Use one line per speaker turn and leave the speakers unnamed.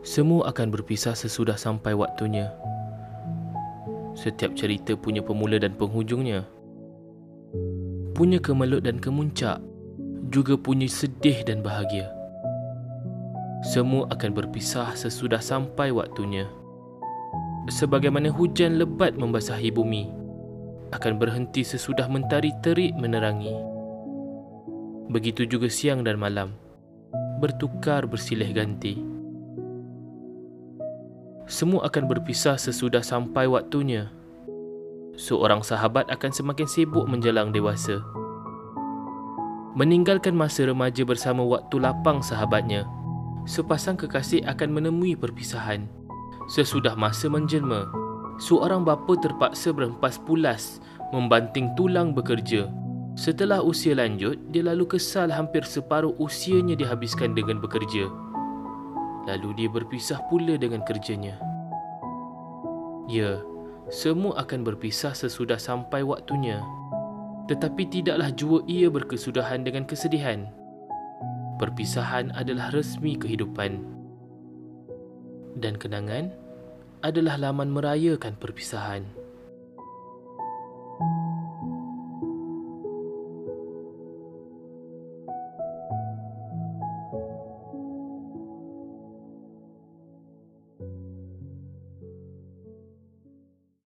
Semua akan berpisah sesudah sampai waktunya. Setiap cerita punya pemula dan penghujungnya. Punya kemelut dan kemuncak, juga punya sedih dan bahagia. Semua akan berpisah sesudah sampai waktunya. Sebagaimana hujan lebat membasahi bumi, akan berhenti sesudah mentari terik menerangi. Begitu juga siang dan malam, bertukar bersilih ganti semua akan berpisah sesudah sampai waktunya. Seorang sahabat akan semakin sibuk menjelang dewasa. Meninggalkan masa remaja bersama waktu lapang sahabatnya, sepasang kekasih akan menemui perpisahan. Sesudah masa menjelma, seorang bapa terpaksa berhempas pulas membanting tulang bekerja. Setelah usia lanjut, dia lalu kesal hampir separuh usianya dihabiskan dengan bekerja lalu dia berpisah pula dengan kerjanya. Ya, semua akan berpisah sesudah sampai waktunya. Tetapi tidaklah jua ia berkesudahan dengan kesedihan. Perpisahan adalah resmi kehidupan. Dan kenangan adalah laman merayakan perpisahan.